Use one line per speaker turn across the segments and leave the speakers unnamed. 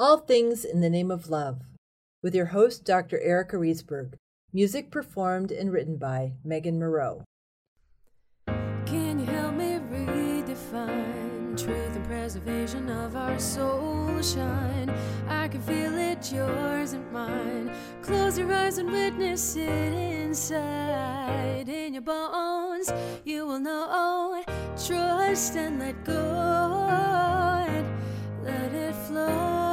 All Things in the Name of Love, with your host, Dr. Erica Riesberg. Music performed and written by Megan Moreau.
Can you help me redefine truth and preservation of our soul shine? I can feel it, yours and mine. Close your eyes and witness it inside. In your bones, you will know. Trust and let go. And let it flow.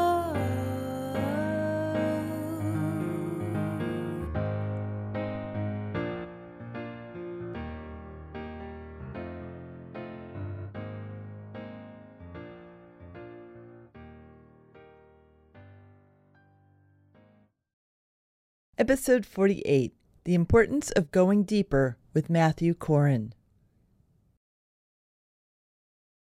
Episode 48 The Importance of Going Deeper with Matthew Corin.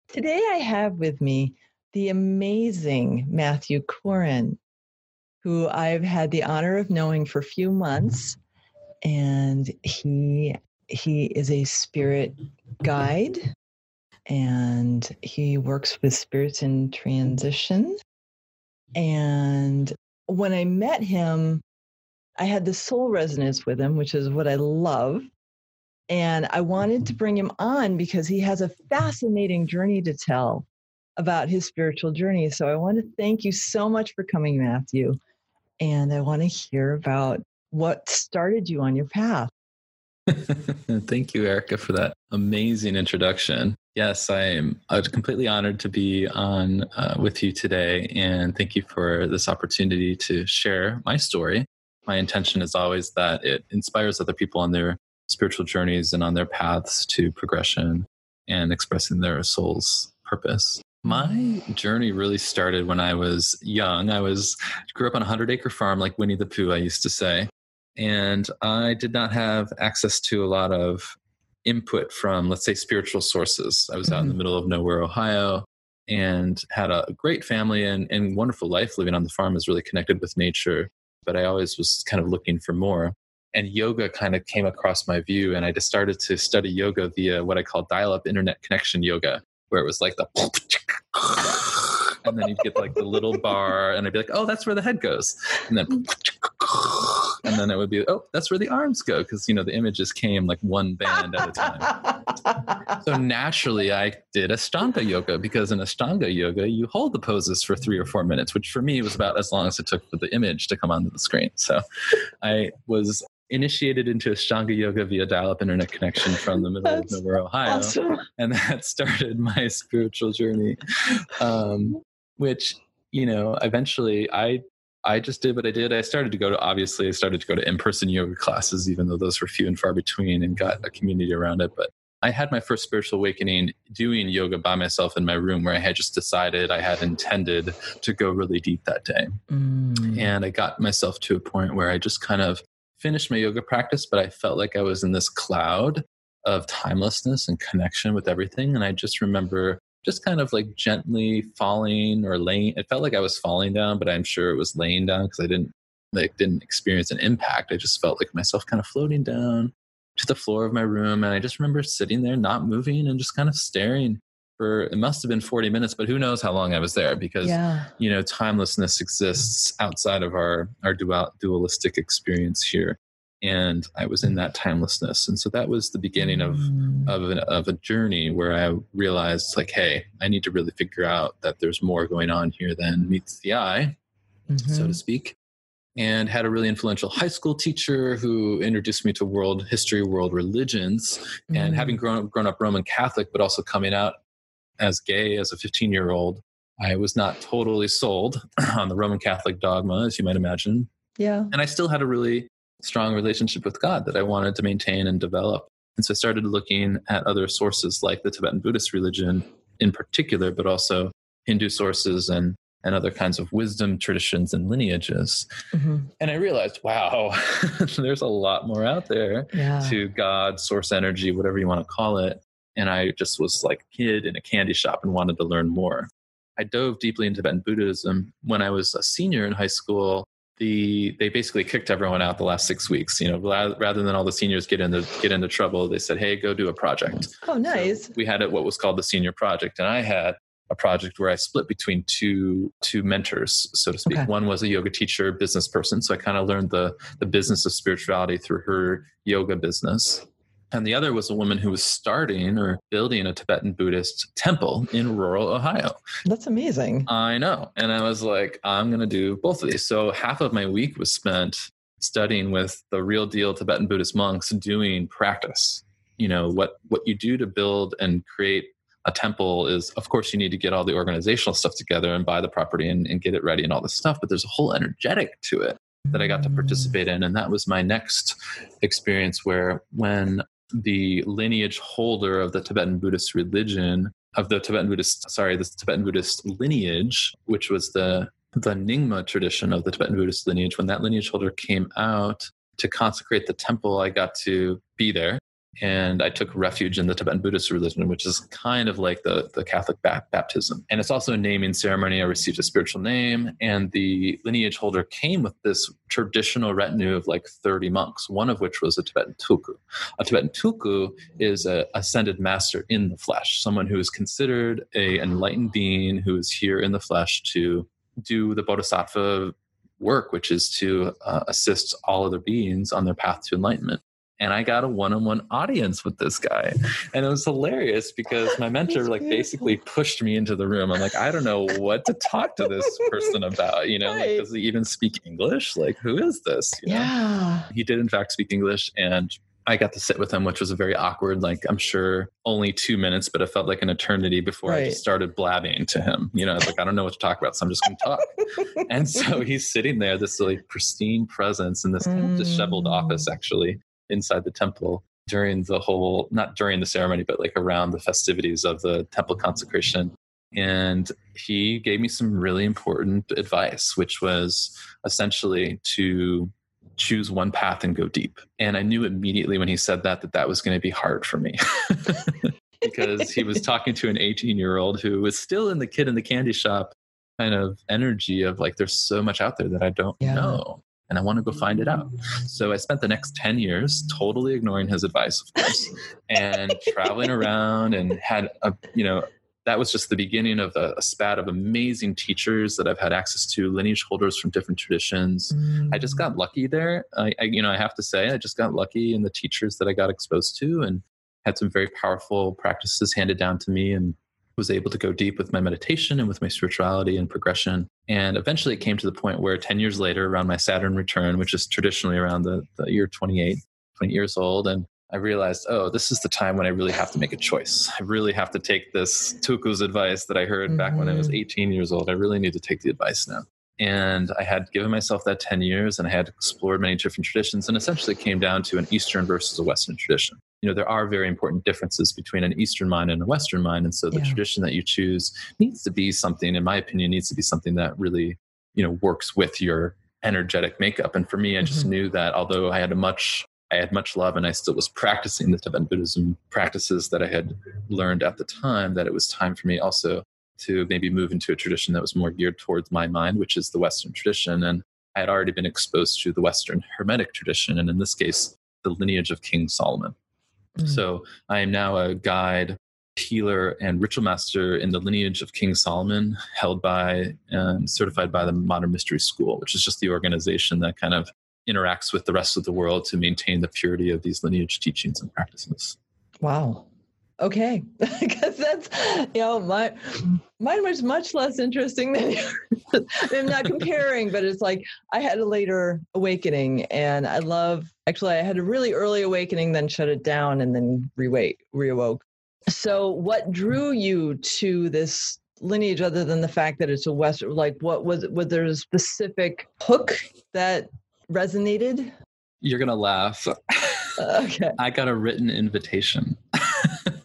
Today I have with me the amazing Matthew Corin, who I've had the honor of knowing for a few months. And he he is a spirit guide and he works with spirits in transition. And when I met him, I had the soul resonance with him, which is what I love. And I wanted to bring him on because he has a fascinating journey to tell about his spiritual journey. So I want to thank you so much for coming, Matthew. And I want to hear about what started you on your path.
Thank you, Erica, for that amazing introduction. Yes, I am completely honored to be on uh, with you today, and thank you for this opportunity to share my story my intention is always that it inspires other people on their spiritual journeys and on their paths to progression and expressing their soul's purpose. My journey really started when I was young. I was grew up on a hundred acre farm like Winnie the Pooh, I used to say. And I did not have access to a lot of input from, let's say, spiritual sources. I was mm-hmm. out in the mm-hmm. middle of nowhere, Ohio, and had a great family and, and wonderful life living on the farm, was really connected with nature but I always was kind of looking for more. And yoga kind of came across my view, and I just started to study yoga via what I call dial up internet connection yoga, where it was like the and then you'd get like the little bar, and I'd be like, oh, that's where the head goes. And then mm. And then it would be oh that's where the arms go because you know the images came like one band at a time so naturally i did ashtanga yoga because in ashtanga yoga you hold the poses for three or four minutes which for me was about as long as it took for the image to come onto the screen so i was initiated into Ashtanga yoga via dial-up internet connection from the middle That's of nowhere, Ohio, awesome. and that started my spiritual journey. Um, which you know, eventually I I just did what I did. I started to go to obviously I started to go to in-person yoga classes, even though those were few and far between, and got a community around it. But I had my first spiritual awakening doing yoga by myself in my room, where I had just decided I had intended to go really deep that day, mm. and I got myself to a point where I just kind of finished my yoga practice, but I felt like I was in this cloud of timelessness and connection with everything, and I just remember just kind of like gently falling or laying. It felt like I was falling down, but I'm sure it was laying down because I didn't like didn't experience an impact. I just felt like myself kind of floating down to the floor of my room, and I just remember sitting there, not moving, and just kind of staring for. It must have been 40 minutes, but who knows how long I was there because yeah. you know timelessness exists outside of our our dual, dualistic experience here and I was in that timelessness. And so that was the beginning of mm. of, an, of a journey where I realized, like, hey, I need to really figure out that there's more going on here than meets the eye, mm-hmm. so to mm-hmm. speak. And had a really influential high school teacher who introduced me to world history, world religions, mm-hmm. and having mm. grown grown up Roman Catholic, but also coming out as gay as a 15 year old. I was not totally sold on the Roman Catholic dogma, as you might imagine.
Yeah.
And I still had a really strong relationship with God that I wanted to maintain and develop. And so I started looking at other sources like the Tibetan Buddhist religion in particular, but also Hindu sources and, and other kinds of wisdom traditions and lineages. Mm-hmm. And I realized, wow, there's a lot more out there yeah. to God, source energy, whatever you want to call it. And I just was like a kid in a candy shop and wanted to learn more. I dove deeply into Tibetan Buddhism when I was a senior in high school the they basically kicked everyone out the last six weeks. You know, rather than all the seniors get into get into trouble, they said, "Hey, go do a project."
Oh, nice.
So we had it what was called the senior project, and I had a project where I split between two two mentors, so to speak.
Okay.
One was a yoga teacher, business person, so I kind of learned the the business of spirituality through her yoga business. And the other was a woman who was starting or building a Tibetan Buddhist temple in rural Ohio.
That's amazing.
I know. And I was like, I'm going to do both of these. So half of my week was spent studying with the real deal Tibetan Buddhist monks doing practice. You know, what what you do to build and create a temple is of course you need to get all the organizational stuff together and buy the property and, and get it ready and all this stuff, but there's a whole energetic to it that I got to mm. participate in. And that was my next experience where when the lineage holder of the Tibetan Buddhist religion, of the Tibetan Buddhist, sorry, the Tibetan Buddhist lineage, which was the the Nyingma tradition of the Tibetan Buddhist lineage, when that lineage holder came out to consecrate the temple, I got to be there. And I took refuge in the Tibetan Buddhist religion, which is kind of like the, the Catholic ba- baptism. And it's also a naming ceremony. I received a spiritual name, and the lineage holder came with this traditional retinue of like 30 monks, one of which was a Tibetan tulku. A Tibetan tulku is a ascended master in the flesh, someone who is considered a enlightened being who is here in the flesh to do the bodhisattva work, which is to uh, assist all other beings on their path to enlightenment. And I got a one-on-one audience with this guy, and it was hilarious because my mentor, like, basically pushed me into the room. I'm like, I don't know what to talk to this person about. You know, like, does he even speak English? Like, who is this? You know?
Yeah.
he did in fact speak english and i got to sit with him which was a very awkward like i'm sure only two minutes but it felt like an eternity before i just started blabbing to him you know i was like i don't know what to talk about so i'm just going to talk and so he's sitting there this like pristine presence in this kind of disheveled
Mm.
office actually inside the temple during the whole not during the ceremony but like around the festivities of the temple consecration. And he gave me some really important advice which was essentially to choose one path and go deep. And i knew immediately when he said that that that was going to be hard for me. Because he was talking to an 18 year old who was still in the kid in the candy shop kind of energy of like there's so much out there that i don't
Yeah.
know and i want to go find it out. So i spent the next 10 years totally ignoring his advice of course and traveling around and had a you know that was just the beginning of a, a spat of amazing teachers that i've had access to lineage holders from different traditions. I just mm. got lucky there. I, I, you know, I have to say, I just got lucky in the teachers that I got exposed to, and had some very powerful practices handed down to me, and was able to go deep with my meditation and with my spirituality and progression. And eventually, it came to the point where, ten years later, around my Saturn return, which is traditionally around the, the year 28, 20 years old, and I realized, oh, this is the time when I really have to make a choice. I really have to take this Tulku's advice that I heard back when I was mm-hmm. 18 years old. I really need to take the advice now. And I had given myself that 10 years and I had explored many different traditions and essentially came down to an Eastern versus a Western tradition. You know, there are very important differences between an Eastern mind and a Western mind. And so the
Yeah.
tradition that you choose needs to be something, in my opinion, needs to be something that really, you know, works with your energetic makeup. And for me, I just
Mhm.
knew that although I had a much I had much love and I still was practicing the Tibetan Buddhism practices that I had learned at the time, that it was time for me also to maybe move into a tradition that was more geared towards my mind, which is the Western tradition. And I had already been exposed to the Western Hermetic tradition, and in this case, the lineage of King Solomon.
Mm.
So I am now a guide, healer, and ritual master in the lineage of King Solomon, held by and certified by the Modern Mystery School, which is just the organization that kind of interacts with the rest of the world to maintain the purity of these lineage teachings and practices.
Wow. Okay, because that's you know my mine was much less interesting than yours. I'm not comparing, but it's like I had a later awakening, and I love. Actually, I had a really early awakening, then shut it down, and then rewake, reawoke. So, what drew you to this lineage, other than the fact that it's a Western? Like, what was was there a specific hook that resonated?
You're going to laugh.
Uh, okay,
I got a written invitation.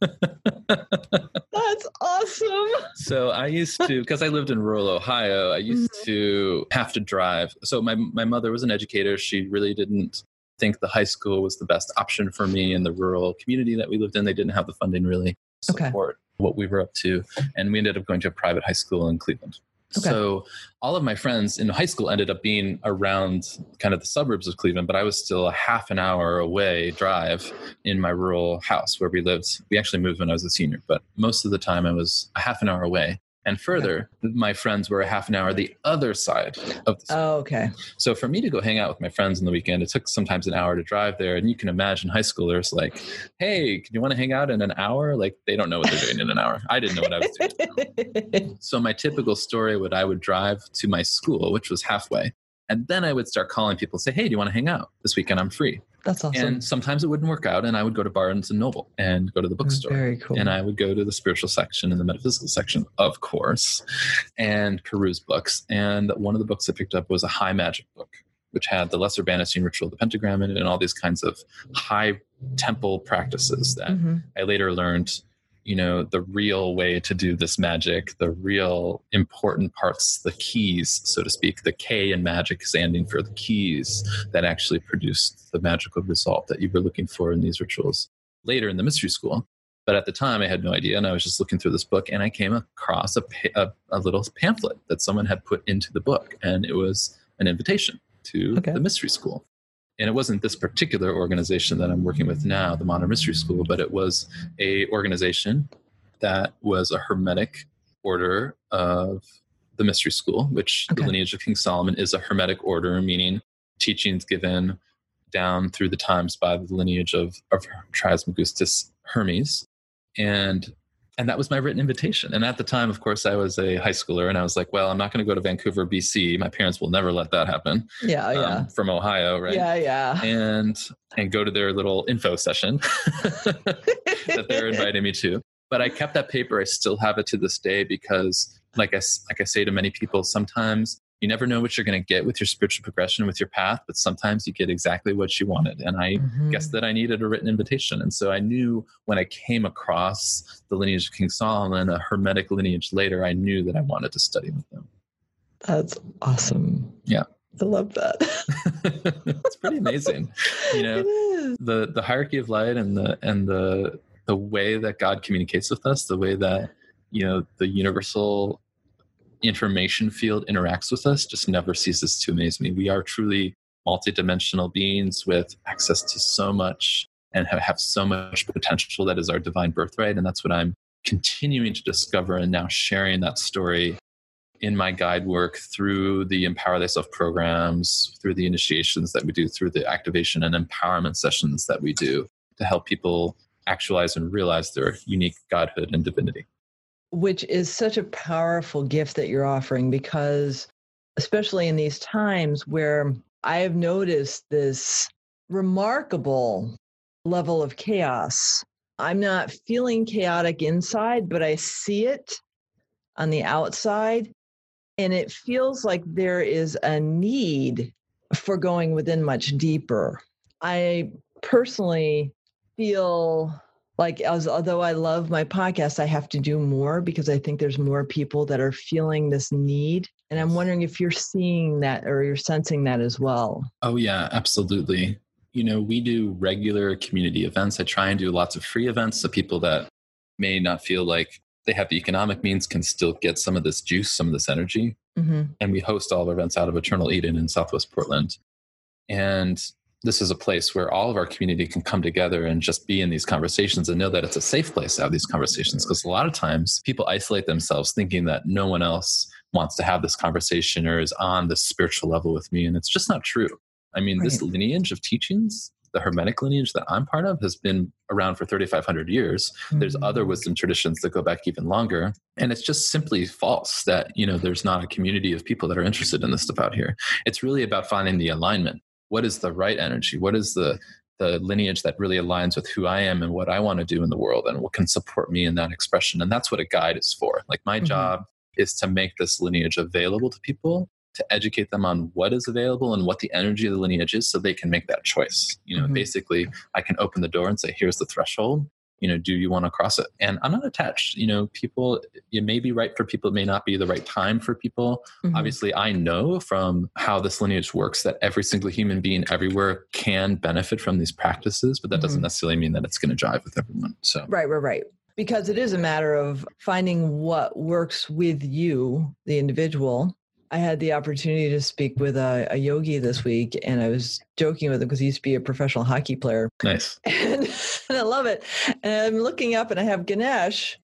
that's awesome.
so I used to, because I lived in rural Ohio, I used
Mhm.
to have to drive. So my, my mother was an educator. She really didn't think the high school was the best option for me in the rural community that we lived in. They didn't have the funding really to
Okay.
support what we were up to. And we ended up going to a private high school in Cleveland.
Okay.
So all of my friends in high school ended up being around kind of the suburbs of Cleveland, but I was still a half an hour away drive in my rural house where we lived. We actually moved when I was a senior, but most of the time I was a half an hour away. And further, my friends were a half an hour the other side of the school.
Oh, okay.
So for me to go hang out with my friends on the weekend, it took sometimes an hour to drive there. And you can imagine high schoolers like, hey, do you want to hang out in an hour? Like they don't know what they're doing in an hour. I didn't know what I was doing. in an hour. So my typical story would I would drive to my school, which was halfway. And then I would start calling people, say, hey, do you want to hang out? This weekend I'm free.
That's awesome.
And sometimes it wouldn't work out. And I would go to Barnes and Noble and go to the bookstore.
Very cool.
And I would go to the spiritual section and the metaphysical section, of course, and peruse books. And one of the books I picked up was a high magic book, which had the Lesser Banishing Ritual, the pentagram in it, and all these kinds of high temple practices that
Mhm.
I later learned, you know, the real way to do this magic, the real important parts, the keys, so to speak. The K in magic standing for the keys that actually produced the magical result that you were looking for in these rituals later in the mystery school. But at the time, I had no idea, and I was just looking through this book, and I came across a, a, a little pamphlet that someone had put into the book, and it was an invitation to
Okay.
the mystery school and it wasn't this particular organization that I'm working with now, the Modern Mystery School, but it was a organization that was a hermetic order of the Mystery School, which
Okay.
the lineage of King Solomon is a hermetic order, meaning teachings given down through the times by the lineage of, of Trismegistus Hermes. And and that was my written invitation. And at the time, of course, I was a high schooler, and I was like, "Well, I'm not going to go to Vancouver, BC. My parents will never let that happen."
yeah,
um,
yeah.
from Ohio, right?
Yeah, yeah.
And and go to their little info session that they're inviting me to. But I kept that paper. I still have it to this day because, like I like I say to many people, sometimes you never know what you're going to get with your spiritual progression, with your path. But sometimes you get exactly what you wanted. And I
Mhm.
guess that I needed a written invitation. And so I knew when I came across the lineage of King Solomon, a hermetic lineage later, I knew that I wanted to study with them.
That's awesome.
Yeah.
I love that.
it's pretty amazing. You know,
It is.
the the hierarchy of light and the and the the way that God communicates with us, the way that you know the universal information field interacts with us, just never ceases to amaze me. We are truly multidimensional beings with access to so much and have, so much potential that is our divine birthright, and that's what I'm continuing to discover and now sharing that story in my guide work through the Empower Thyself programs, through the initiations that we do, through the activation and empowerment sessions that we do to help people actualize and realize their unique godhood and divinity.
Which is such a powerful gift that you're offering because, especially in these times where I have noticed this remarkable level of chaos. I'm not feeling chaotic inside, but I see it on the outside. And it feels like there is a need for going within much deeper. I personally feel like as although I love my podcast, I have to do more because I think there's more people that are feeling this need. And I'm wondering if you're seeing that or you're sensing that as well.
Oh, yeah, absolutely. You know, we do regular community events. I try and do lots of free events so people that may not feel like they have the economic means can still get some of this juice, some of this energy.
Mm-hmm.
and we host all of our events out of Eternal Eden in Southwest Portland. And this is a place where all of our community can come together and just be in these conversations and know that it's a safe place to have these conversations. Because a lot of times people isolate themselves thinking that no one else wants to have this conversation or is on this spiritual level with me. And it's just not true. I mean, this lineage of teachings, the Hermetic lineage that I'm part of, has been around for 3,500 years there's other mm. wisdom traditions that go back even longer and it's just simply false that you know there's not a community of people that are interested in this stuff out here it's really about finding the alignment what is the right energy? What is the the lineage that really aligns with who i am and what i want to do in the world and what can support me in that expression? And that's what a guide is for. Like my
Mhm.
job is to make this lineage available to people to educate them on what is available and what the energy of the lineage is so they can make that choice. You know
Mhm.
basically i can open the door and say here's the threshold you know do you want to cross it and i'm not attached you know people it may be right for people it may not be the right time for people
Mhm.
obviously i know from how this lineage works that every single human being everywhere can benefit from these practices but that doesn't
Mhm.
necessarily mean that it's going to jive with everyone so
Right, right, right. Because it is a matter of finding what works with you, the individual. I had the opportunity to speak with a, a yogi this week, and I was joking with him because he used to be a professional hockey player.
nice
And, and I love it. And I'm looking up, and I have Ganesh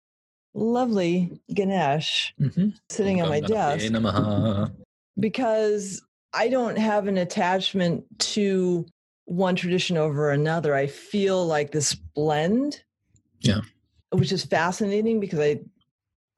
lovely Ganesh
Mm-hmm.
sitting on my desk Namaha. because I don't have an attachment to one tradition over another. I feel like this blend.
Yeah.
Which is fascinating because I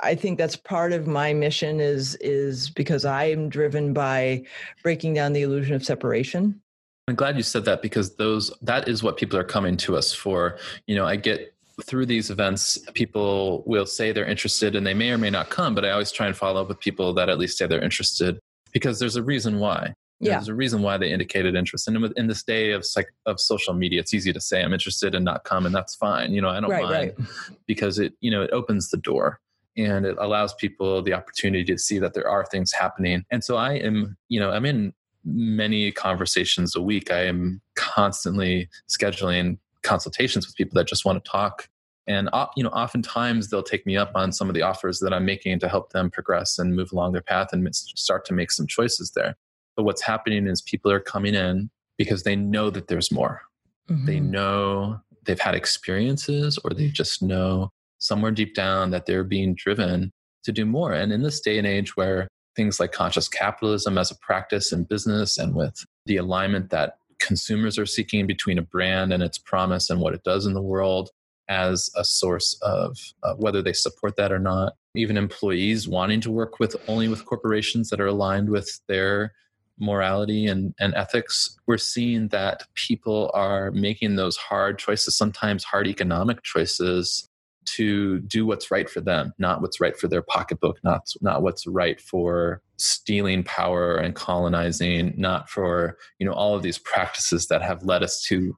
I think that's part of my mission is is because I am driven by breaking down the illusion of separation.
I'm glad you said that because those that is what people are coming to us for. You know, I get through these events, people will say they're interested and they may or may not come, but I always try and follow up with people that at least say they're interested because there's a reason why.
Yeah.
There's a reason why they indicated interest. And in this day of psych, of social media, it's easy to say I'm interested and not come, and that's fine. You know, I don't
Right,
mind
right.
because it, you know, it opens the door and it allows people the opportunity to see that there are things happening. And so I am, you know, I'm in many conversations a week. I am constantly scheduling consultations with people that just want to talk. And you know, oftentimes they'll take me up on some of the offers that I'm making to help them progress and move along their path and start to make some choices there. But what's happening is people are coming in because they know that there's more they
Mhm.
know they've had experiences or they just know somewhere deep down that they're being driven to do more. And in this day and age where things like conscious capitalism as a practice in business and with the alignment that consumers are seeking between a brand and its promise and what it does in the world as a source of uh, whether they support that or not even employees wanting to work with only with corporations that are aligned with their morality and, and ethics, we're seeing that people are making those hard choices, sometimes hard economic choices, to do what's right for them, not what's right for their pocketbook, not, not what's right for stealing power and colonizing, not for you know all of these practices that have led us to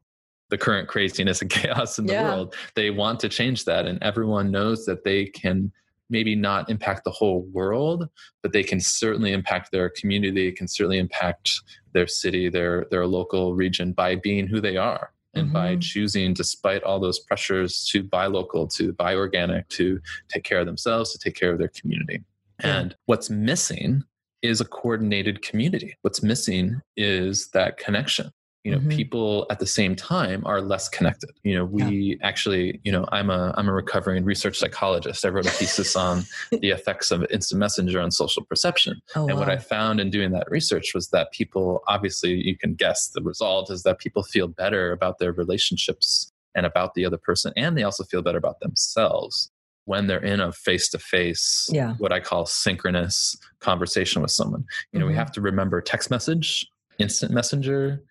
the current craziness and chaos in the
Yeah.
world. They want to change that, and everyone knows that they can maybe not impact the whole world, but they can certainly impact their community, can certainly impact their city, their their local region by being who they are and by
Mhm.
choosing despite all those pressures to buy local, to buy organic, to take care of themselves, to take care of their community.
Yeah.
And what's missing is a coordinated community. What's missing is that connection you know
Mhm.
people at the same time are less connected. You know we actually you know i'm a i'm a recovering research psychologist. I wrote a thesis on the effects of instant messenger on social perception.
Oh,
and what i found in doing that research was that people obviously you can guess the result is that people feel better about their relationships and about the other person and they also feel better about themselves when they're in a face-to-face what i call synchronous conversation with someone. You know we
Mhm.
have to remember text message instant messenger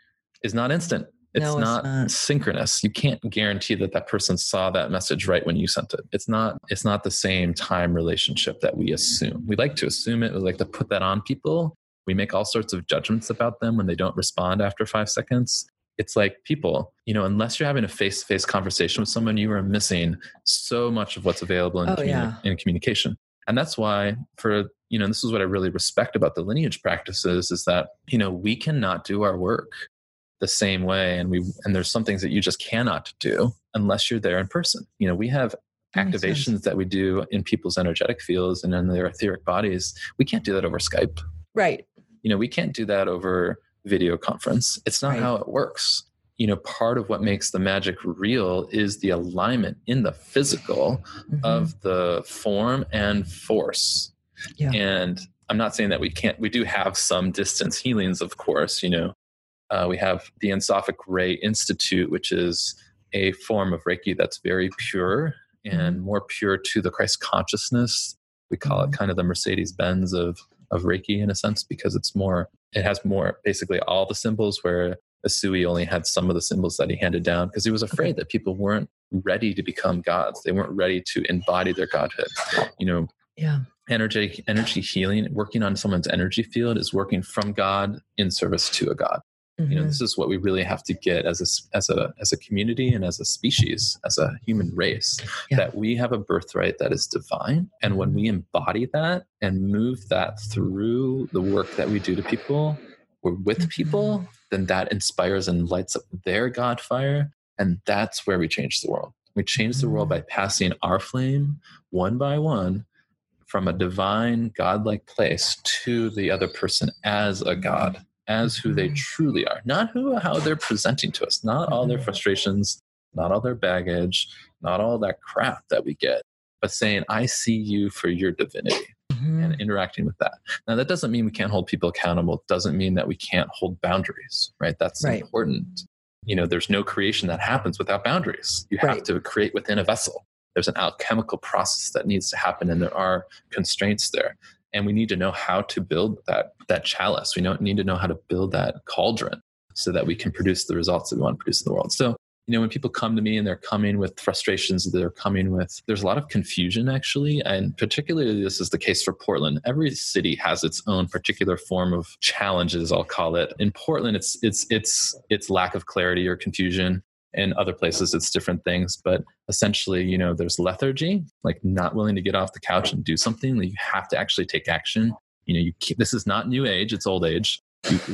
is not instant. It's,
No, it's
not,
not.
synchronous. You can't guarantee that that person saw that message right when you sent it. It's not it's not the same time relationship that we assume. We like to assume it. We like to put that on people. We make all sorts of judgments about them when they don't respond after five seconds. It's like people you know unless you're having a face-to-face conversation with someone you are missing so much of what's available in,
Oh,
communi-
yeah.
in communication. And that's why for you know this is what i really respect about the lineage practices is that you know we cannot do our work the same way and we and there's some things that you just cannot do unless you're there in person you know we have
That
activations that we do in people's energetic fields and in their etheric bodies we can't do that over skype
right.
you know we can't do that over video conference it's not
Right.
how it works you know part of what makes the magic real is the alignment in the physical
Mhm.
of the form and force
Yeah.
and i'm not saying that we can't we do have some distance healings of course you know uh, we have the Ensofic Ray Institute, which is a form of Reiki that's very pure and more pure to the Christ consciousness. We call it kind of the Mercedes Benz of of Reiki in a sense because it's more. It has more basically all the symbols where Usui only had some of the symbols that he handed down because he was afraid that people weren't ready to become gods. They weren't ready to embody their godhood. You know,
yeah.
energy energy healing working on someone's energy field is working from god in service to a god you know
Mhm.
this is what we really have to get as a as a as a community and as a species as a human race
Yeah.
that we have a birthright that is divine and when we embody that and move that through the work that we do to people or with
Mhm.
people then that inspires and lights up their god fire and that's where we change the world we change the world by passing our flame one by one from a divine godlike place to the other person as a god as who they
Mhm.
truly are not who how they're presenting to us not all their
Mhm.
frustrations not all their baggage not all that crap that we get but saying, I see you for your divinity
Mhm.
and interacting with that. Now, that doesn't mean we can't hold people accountable. It doesn't mean that we can't hold boundaries, right? That's
Right.
important. You know, there's no creation that happens without boundaries. You have
Right.
to create within a vessel. There's an alchemical process that needs to happen, and there are constraints there. And we need to know how to build that that chalice. We don't need to know how to build that cauldron so that we can produce the results that we want to produce in the world. So you know when people come to me and they're coming with frustrations they're coming with there's a lot of confusion actually and particularly this is the case for portland every city has its own particular form of challenges i'll call it in portland it's it's it's it's lack of clarity or confusion in other places it's different things but essentially you know there's lethargy like not willing to get off the couch and do something like you have to actually take action you know you keep, this is not new age it's old age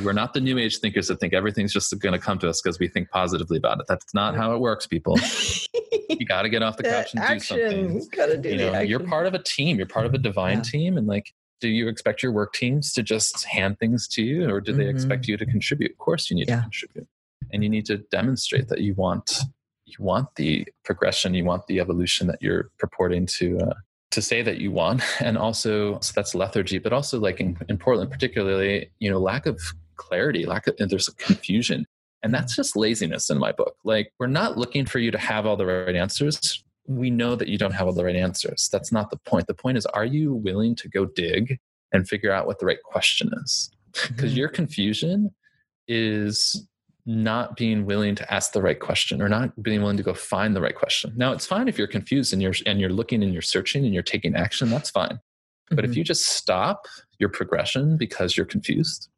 we're not the new age thinkers that think everything's just going to come to us because we think positively about it that's not how it works people you got to get off the couch and do something
action. Gotta do
you know, you're part of a team you're part of a divine
Yeah.
team and like do you expect your work teams to just hand things to you or do they expect you to contribute of course you need
Mm-hmm. Yeah.
to contribute and you need to demonstrate that you want you want the progression you want the evolution that you're purporting to uh, to say that you want. And also so that's lethargy but also like in, in portland particularly you know lack of clarity lack of and there's confusion. And that's just laziness in my book. Like we're not looking for you to have all the right answers. We know that you don't have all the right answers. That's not the point. The point is are you willing to go dig and figure out what the right question is? Because
Mhm.
your confusion is not being willing to ask the right question or not being willing to go find the right question. Now it's fine if you're confused and you're and you're looking and you're searching and you're taking action, that's fine. But if
Mhm.
you just stop your progression because you're confused,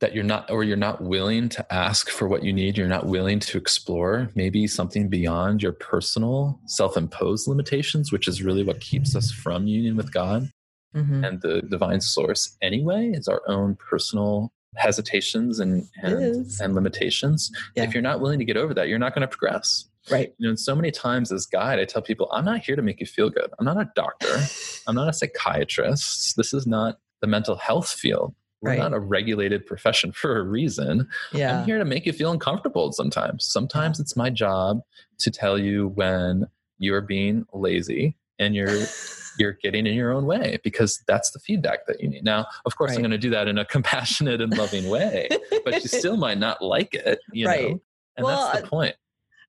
that you're not or you're not willing to ask for what you need, you're not willing to explore maybe something beyond your personal self-imposed limitations, which is really what keeps us from union with God
Mhm.
and the divine source anyway is our own personal hesitations and and, and limitations
Yeah.
if you're not willing to get over that you're not going to progress
right.
you know and so many times as guide i tell people i'm not here to make you feel good i'm not a doctor i'm not a psychiatrist this is not the mental health field we're
Right.
not a regulated profession for a reason
Yeah.
I'm here to make you feel uncomfortable sometimes. Sometimes it's my job to tell you when you're being lazy and you're you're getting in your own way because that's the feedback that you need. Now, of course, I'm going to do that in a compassionate and loving way, but you still might not like it, you
Right.
know. And
Well,
that's the point.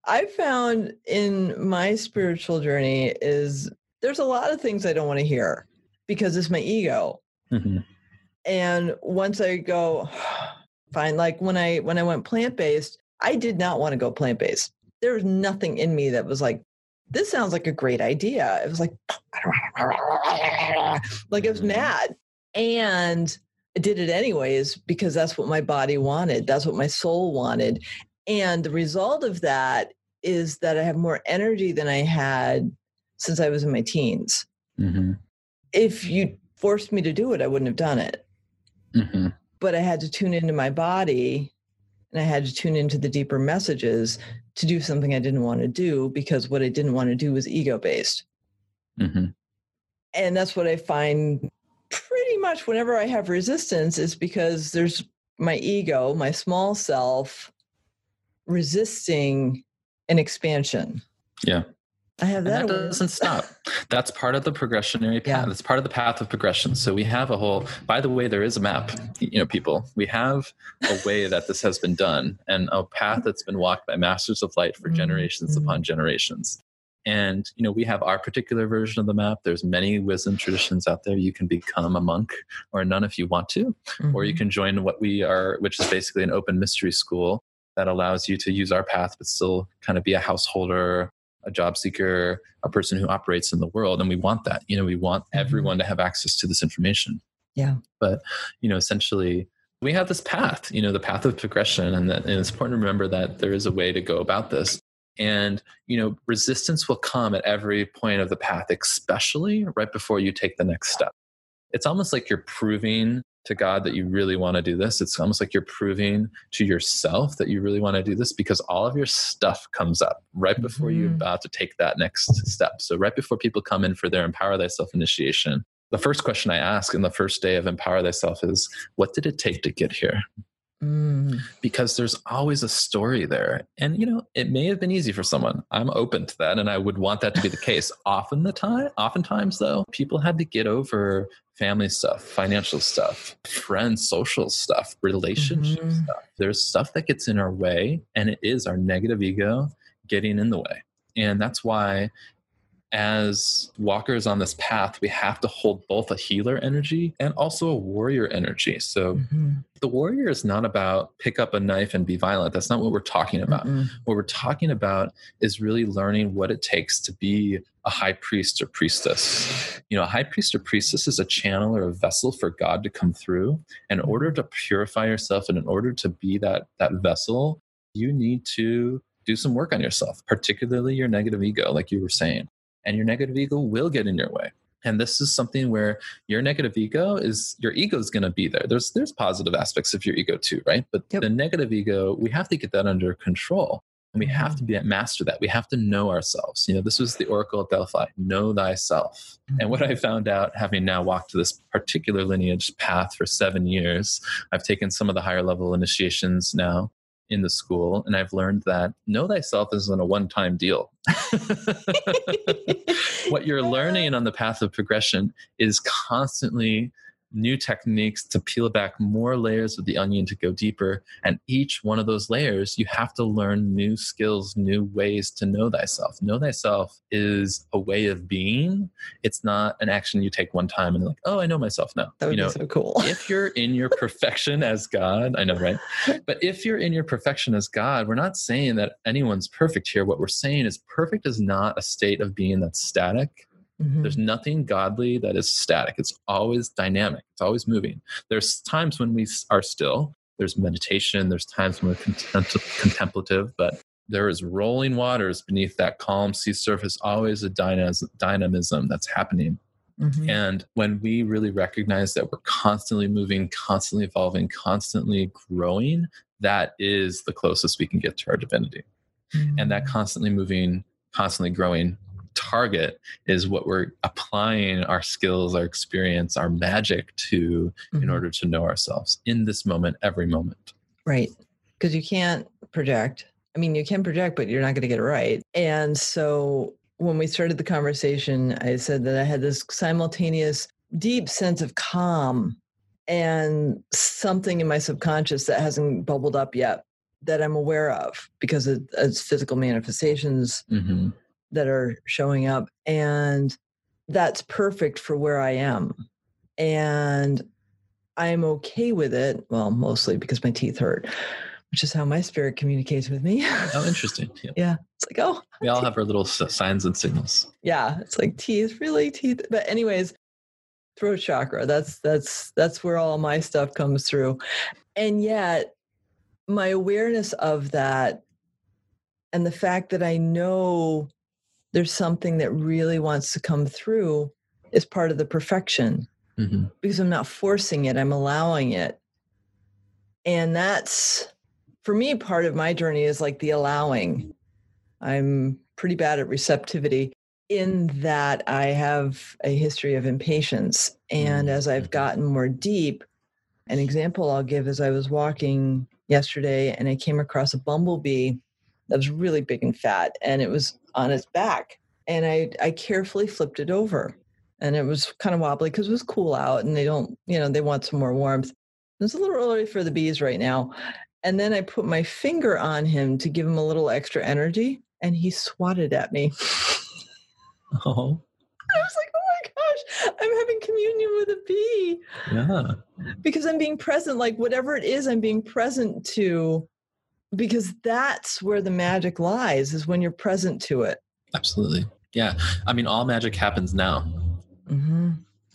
I found in my spiritual journey is there's a lot of things I don't want to hear because it's my ego.
Mhm.
And once I go, fine, like when I when I went plant based, I did not want to go plant based. There was nothing in me that was like, this sounds like a great idea. It was like, like I was
Mhm.
mad, and I did it anyways because that's what my body wanted. That's what my soul wanted, and the result of that is that I have more energy than I had since I was in my teens.
Mhm.
If you forced me to do it, I wouldn't have done it
Mhm.
but I had to tune into my body and I had to tune into the deeper messages to do something I didn't want to do because what I didn't want to do was ego based.
Mhm.
And that's what I find pretty much whenever I have resistance is because there's my ego, my small self resisting an expansion.
Yeah.
I have
And
that.
that doesn't stop. That's part of the progressionary path.
Yeah.
That's part of the path of progression. So we have a whole. By the way, there is a map. You know, people. We have a way that this has been done, and a path that's been walked by masters of light for
Mhm.
generations
Mhm.
upon generations. And you know, we have our particular version of the map. There's many wisdom traditions out there. You can become a monk or a nun if you want to, or you
Mhm.
can join what we are, which is basically an open mystery school that allows you to use our path, but still kind of be a householder, a job seeker, a person who operates in the world. And we want that. You know, we want
Mhm.
everyone to have access to this information.
Yeah.
But, you know, essentially, we have this path, you know, the path of progression. And, that, and it's important to remember that there is a way to go about this. And, you know, resistance will come at every point of the path, especially right before you take the next step. It's almost like you're proving to God that you really want to do this. It's almost like you're proving to yourself that you really want to do this because all of your stuff comes up right before you're
Mhm.
about to take that next step. So, right before people come in for their Empower Thyself initiation, the first question I ask in the first day of Empower Thyself is, What did it take to get here?
Mm.
because there's always a story there. And you know, it may have been easy for someone. I'm open to that and I would want that to be the case. Often the time, oftentimes though, people had to get over family stuff, financial stuff, friends, social stuff, relationship
Mhm.
stuff. There's stuff that gets in our way and it is our negative ego getting in the way. And that's why as walkers on this path, we have to hold both a healer energy and also a warrior energy. So
Mhm.
the warrior is not about pick up a knife and be violent. That's not what we're talking about.
Mm-mm.
What we're talking about is really learning what it takes to be a high priest or priestess. You know, a high priest or priestess is a channel or a vessel for God to come through. In order to purify yourself and in order to be that that vessel, you need to do some work on yourself, particularly your negative ego, like you were saying. And your negative ego will get in your way. And this is something where your negative ego is your ego is going to be there. There's there's positive aspects of your ego too, right? But
Yep.
the negative ego, we have to get that under control. And we have to mm-hmm. be master that. We have to know ourselves. You know, this was the Oracle of Delphi. Know thyself. And what mm-hmm. I found out, having now walked this particular lineage path for seven years, I've taken some of the higher level initiations now in the school, and I've learned that know thyself isn't a one time deal. what you're learning on the path of progression is constantly new techniques to peel back more layers of the onion to go deeper. And each one of those layers, you have to learn new skills, new ways to know thyself. Know thyself is a way of being. It's not an action you take one time and like, oh, I know myself now.
That would
you know,
be so cool.
if you're in your perfection as God, I know, right? But if you're in your perfection as God, we're not saying that anyone's perfect here. What we're saying is perfect is not a state of being that's static.
Mhm.
There's nothing godly that is static. It's always dynamic. It's always moving. There's times when we are still. There's meditation. There's times when we're contemplative, but there is rolling waters beneath that calm sea surface. Always a dynamism that's happening.
Mhm.
And when we really recognize that we're constantly moving, constantly evolving, constantly growing, that is the closest we can get to our divinity. And that constantly moving, constantly growing target is what we're applying our skills, our experience, our magic to in
Mhm.
order to know ourselves in this moment, every moment.
Right. Because you can't project. I mean, you can project, but you're not going to get it right. And so when we started the conversation, I said that I had this simultaneous deep sense of calm and something in my subconscious that hasn't bubbled up yet that I'm aware of because of, it's physical manifestations
hmm
that are showing up. And that's perfect for where I am. And I'm okay with it. Well, mostly because my teeth hurt, which is how my spirit communicates with me.
Oh, interesting. Yeah.
yeah. It's like, oh,
We all have our little signs and signals.
yeah. It's like teeth, really teeth. But anyways, throat chakra. That's that's that's where all my stuff comes through. And yet my awareness of that and the fact that I know there's something that really wants to come through is part of the perfection
hmm
because I'm not forcing it, I'm allowing it. And that's for me part of my journey is like the allowing. I'm pretty bad at receptivity in that I have a history of impatience. And as I've gotten more deep, an example I'll give is I was walking yesterday and I came across a bumblebee that was really big and fat and it was on its back. And I, I carefully flipped it over and it was kind of wobbly because it was cool out and they don't, you know, they want some more warmth. It's a little early for the bees right now. And then I put my finger on him to give him a little extra energy and he swatted at me.
Oh,
I was like, oh my gosh, I'm having communion with a bee
yeah.
because I'm being present, like whatever it is, I'm being present to because that's where the magic lies is when you're present to it.
Absolutely. Yeah. I mean, all magic happens now.
Mm-hmm.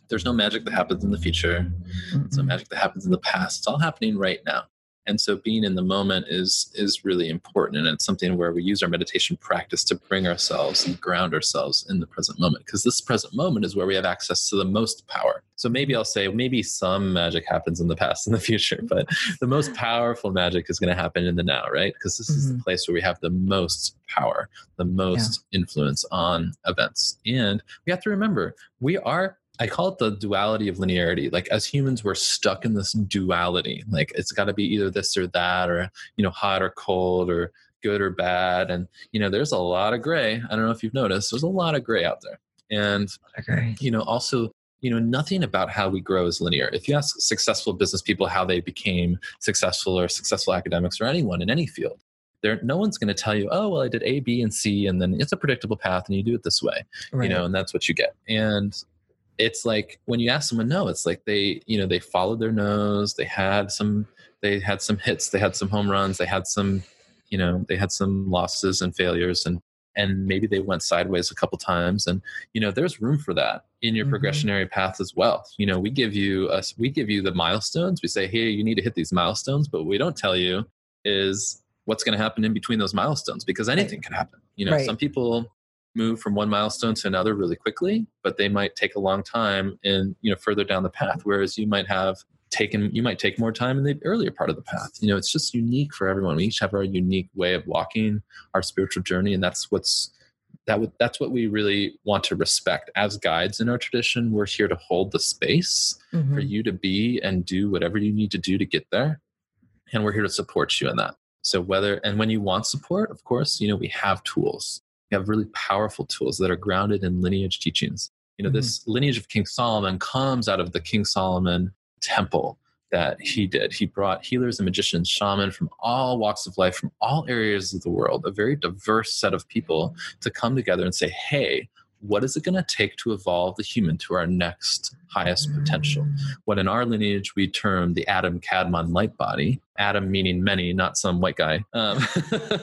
There's no magic that happens in the future. It's no magic that happens in the past. It's all happening right now. And so being in the moment is is really important. And it's something where we use our meditation practice to bring ourselves and ground ourselves in the present moment. Because this present moment is where we have access to the most power. So maybe I'll say maybe some magic happens in the past and the future, but the most powerful magic is going to happen in the now, right? Because this is the mm-hmm. place where we have the most power, the most influence on events. And we have to remember we are I call it the duality of linearity. Like as humans, we're stuck in this duality. Like it's got to be either this or that, or you know, hot or cold, or good or bad. And you know, there's a lot of gray. I don't know if you've noticed. There's a lot of gray out there. And
Okay.
you know, also, you know, nothing about how we grow is linear. If you ask successful business people how they became successful or successful academics or anyone in any field, there no one's going to tell you, oh, well, I did A, B, and C, and then it's a predictable path, and you do it this way
Right.
you know and that's what you get and it's like when you ask someone no it's like they you know they followed their nose they had some they had some hits they had some home runs they had some you know they had some losses and failures and and maybe they went sideways a couple times and you know there's room for that in your
Mhm.
progressionary path as well you know we give you us we give you the milestones we say hey you need to hit these milestones but we don't tell you is what's going to happen in between those milestones because anything can happen you know
Right.
some people move from one milestone to another really quickly but they might take a long time in you know further down the path whereas you might have taken you might take more time in the earlier part of the path. You know it's just unique for everyone. We each have our unique way of walking our spiritual journey and that's what's that would that's what we really want to respect. As guides in our tradition we're here to hold the space
Mhm.
for you to be and do whatever you need to do to get there and we're here to support you in that. So whether and when you want support of course you know we have tools we have really powerful tools that are grounded in lineage teachings. You know mm-hmm. this lineage of king solomon comes out of the king solomon temple that he did. He brought healers and magicians shamans from all walks of life from all areas of the world a very diverse set of people to come together and say hey what is it going to take to evolve the human to our next highest potential what in our lineage we term the Adam Kadmon light body. Adam meaning many, not some white guy. Um,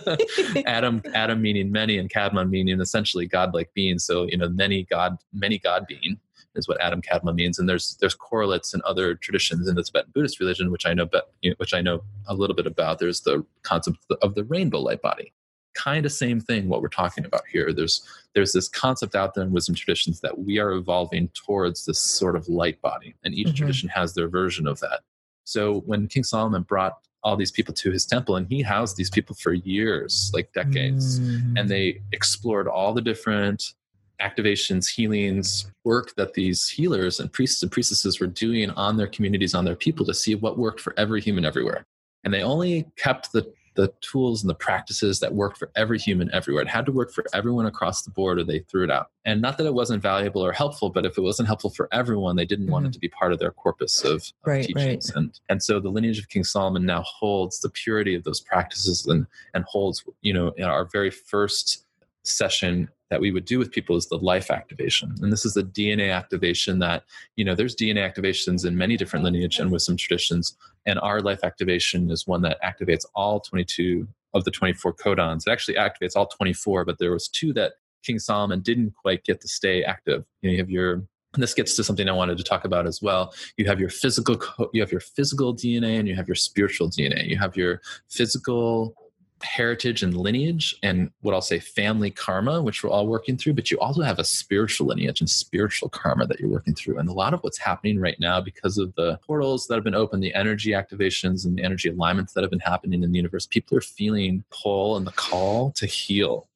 Adam, Adam meaning many, and Kadmon meaning essentially godlike being. So you know, many god, many god being is what Adam Kadmon means. And there's there's correlates in other traditions in the Tibetan Buddhist religion, which I know, but which I know a little bit about. There's the concept of the rainbow light body. Kind of same thing. What we're talking about here. There's there's this concept out there in wisdom traditions that we are evolving towards this sort of light body, and each
Mhm.
tradition has their version of that. So when King Solomon brought all these people to his temple, and he housed these people for years, like decades,
Mm.
and they explored all the different activations, healings, work that these healers and priests and priestesses were doing on their communities, on their people to see what worked for every human everywhere. And they only kept the the tools and the practices that worked for every human everywhere. It had to work for everyone across the board or they threw it out. And not that it wasn't valuable or helpful, but if it wasn't helpful for everyone, they didn't want it to be part of their corpus of, of
Mm-hmm. Right,
teachings. And and so the lineage of King Solomon now holds the purity of those practices and and holds, you know, in our very first session that we would do with people is the life activation. And this is the DNA activation that, you know, there's DNA activations in many different lineage and wisdom traditions. And our life activation is one that activates all 22 of the 24 codons. It actually activates all 24, but there was two that King Solomon didn't quite get to stay active. You, know, you have your and this gets to something I wanted to talk about as well. You have your physical, you have your physical DNA, and you have your spiritual DNA. You have your physical heritage and lineage and what I'll say family karma, which we're all working through, but you also have a spiritual lineage and spiritual karma that you're working through. And a lot of what's happening right now because of the portals that have been opened, the energy activations and the energy alignments that have been happening in the universe, people are feeling pull and the call to heal.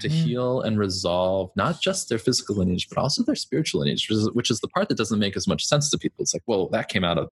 To
Mhm.
heal and resolve not just their physical lineage, but also their spiritual lineage, which is, which is the part that doesn't make as much sense to people. It's like, well, that came out of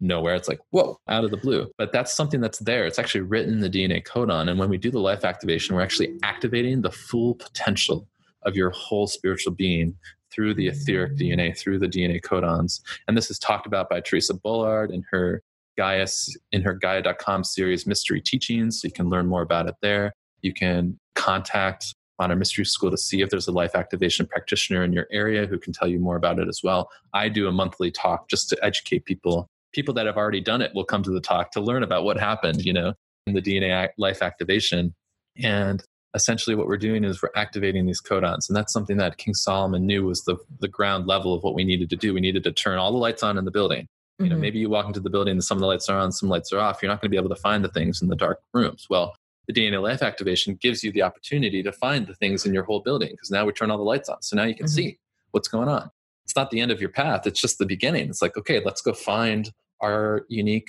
nowhere. It's like, whoa, out of the blue. But that's something that's there. It's actually written in the DNA codon. And when we do the life activation, we're actually activating the full potential of your whole spiritual being through the etheric DNA, through the DNA codons. And this is talked about by Theresa Bullard in her Gaia in her Gaia.com series Mystery Teachings. So you can learn more about it there. You can contact Modern Mystery School to see if there's a life activation practitioner in your area who can tell you more about it as well. I do a monthly talk just to educate people people that have already done it will come to the talk to learn about what happened, you know, in the DNA life activation. And essentially what we're doing is we're activating these codons. And that's something that King Solomon knew was the, the ground level of what we needed to do. We needed to turn all the lights on in the building. You know,
Mhm.
maybe you walk into the building and some of the lights are on, some lights are off. You're not going to be able to find the things in the dark rooms. Well, the DNA life activation gives you the opportunity to find the things in your whole building because now we turn all the lights on. So now you can
Mhm.
see what's going on. It's not the end of your path, it's just the beginning. It's like, okay, let's go find our unique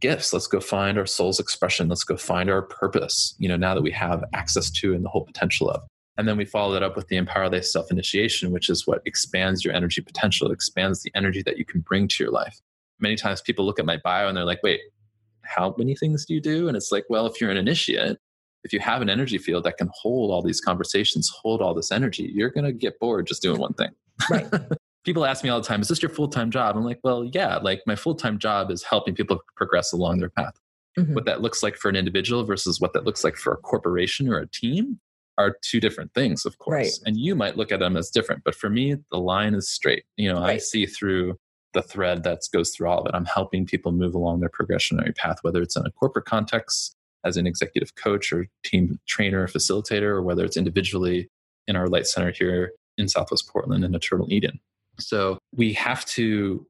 gifts. Let's go find our soul's expression. Let's go find our purpose, you know, now that we have access to and the whole potential of. And then we follow that up with the Empower Thyself initiation, which is what expands your energy potential, it expands the energy that you can bring to your life. Many times people look at my bio and they're like, wait, how many things do you do? And it's like, well, if you're an initiate, if you have an energy field that can hold all these conversations, hold all this energy, you're going to get bored just doing one thing.
Right.
People ask me all the time, is this your full time job? I'm like, well, yeah, like my full time job is helping people progress along their path. Mm-hmm. What that looks like for an individual versus what that looks like for a corporation or a team are two different things, of course. Right. And you might look at them as different, but for me, the line is straight. You know, right. I see through the thread that goes through all of it. I'm helping people move along their progressionary path, whether it's in a corporate context as an executive coach or team trainer or facilitator, or whether it's individually in our light center here in Southwest Portland in Eternal Eden. So we have to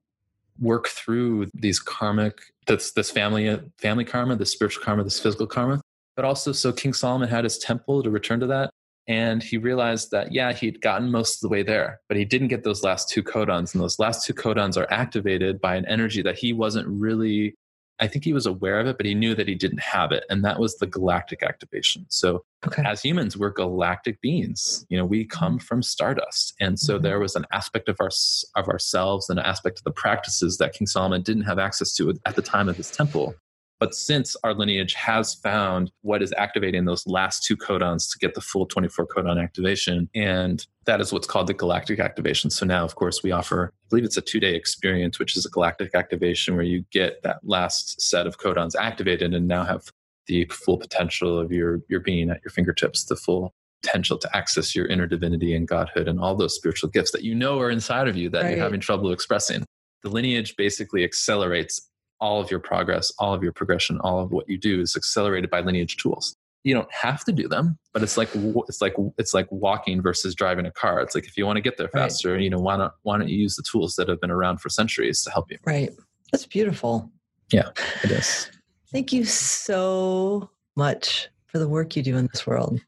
work through these karmic this this family family karma, this spiritual karma, this physical karma, but also so King Solomon had his temple to return to that. And he realized that, yeah, he'd gotten most of the way there, but he didn't get those last two codons. And those last two codons are activated by an energy that he wasn't really, I think he was aware of it, but he knew that he didn't have it. And that was the galactic activation. So okay. as humans, we're galactic beings. You know, we come mm-hmm. from stardust. And so mm-hmm. there was an aspect of our of ourselves and an aspect of the practices that King Solomon didn't have access to at the time of his temple but since our lineage has found what is activating those last two codons to get the full 24 codon activation, and that is what's called the galactic activation. So now, of course, we offer, I believe it's a two day experience, which is a galactic activation where you get that last set of codons activated and now have the full potential of your, your being at your fingertips, the full potential to access your inner divinity and godhood and all those spiritual gifts that you know are inside of you that right. you're having trouble expressing. The lineage basically accelerates all of your progress, all of your progression, all of what you do is accelerated by lineage tools. You don't have to do them, but it's like it's like it's like walking versus driving a car. It's like if you want to get there faster, right. you know, why not why don't you use the tools that have been around for centuries to help you?
Right. That's beautiful.
Yeah, it is.
Thank you so much for the work you do in this world.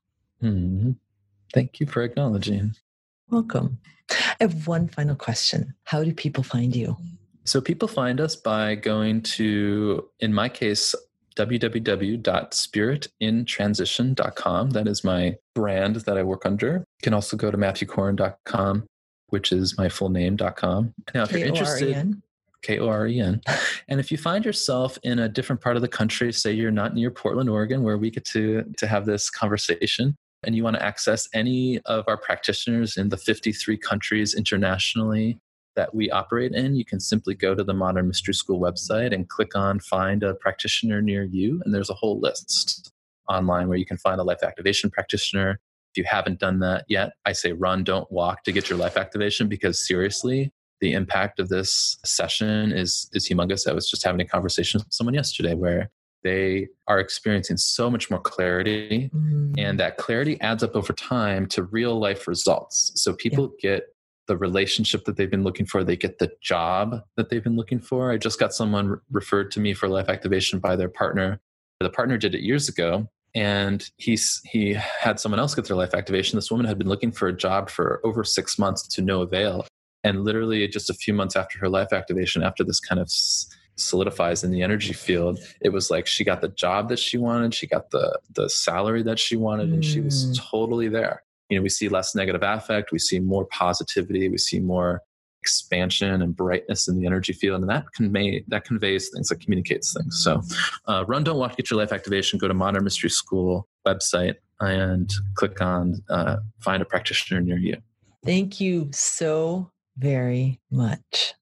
Mm-hmm. Thank you for acknowledging.
Welcome. I have one final question. How do people find you?
So people find us by going to, in my case, www.spiritintransition.com. That is my brand that I work under. You can also go to matthewkoren.com, which is my full name.com. Now, if you're interested, K O R E N. And if you find yourself in a different part of the country, say you're not near Portland, Oregon, where we get to, to have this conversation, and you want to access any of our practitioners in the 53 countries internationally that we operate in, you can simply go to the Modern Mystery School website and click on Find a Practitioner Near You. And there's a whole list online where you can find a life activation practitioner. If you haven't done that yet, I say run, don't walk to get your life activation because seriously, the impact of this session is is humongous. I was just having a conversation with someone yesterday where they are experiencing so much more clarity mm. and that clarity adds up over time to real life results. So people yeah. get the relationship that they've been looking for. They get the job that they've been looking for. I just got someone re- referred to me for life activation by their partner. The partner did it years ago, and he's he had someone else get their life activation. This woman had been looking for a job for over six months to no avail, and literally just a few months after her life activation, after this kind of solidifies in the energy field it was like she got the job that she wanted she got the the salary that she wanted and she was mm. totally there you know we see less negative affect we see more positivity we see more expansion and brightness in the energy field and that convey that conveys things that communicates things. So uh, run don't walk get your life activation go to modern mystery school website and click on uh, find a practitioner near you.
Thank you so very much.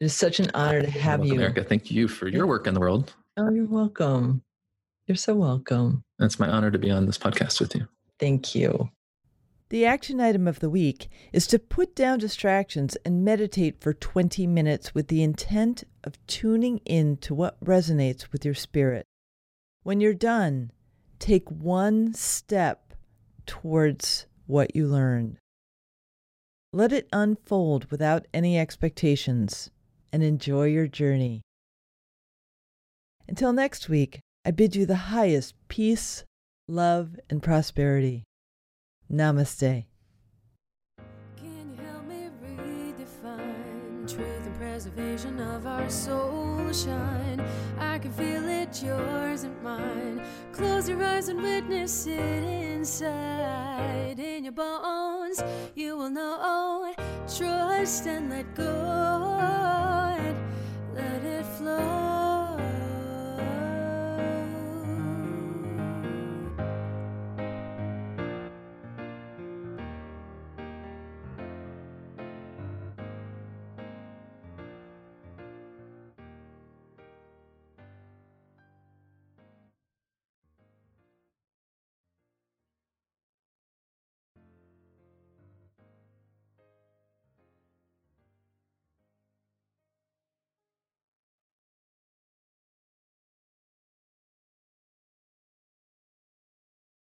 It is such an honor to have
welcome,
you.
Erica. Thank you for your work in the world.
Oh you're welcome. You're so welcome.
It's my honor to be on this podcast with you.
Thank you
the action item of the week is to put down distractions and meditate for 20 minutes with the intent of tuning in to what resonates with your spirit. When you're done, take one step towards what you learned. Let it unfold without any expectations and enjoy your journey. Until next week, I bid you the highest peace, love, and prosperity. Namaste. Can you help me redefine truth and preservation of our soul shine? I can feel it yours
isn't mine. Close your eyes and witness it inside. In your bones, you will know. Trust and let go. And let it flow.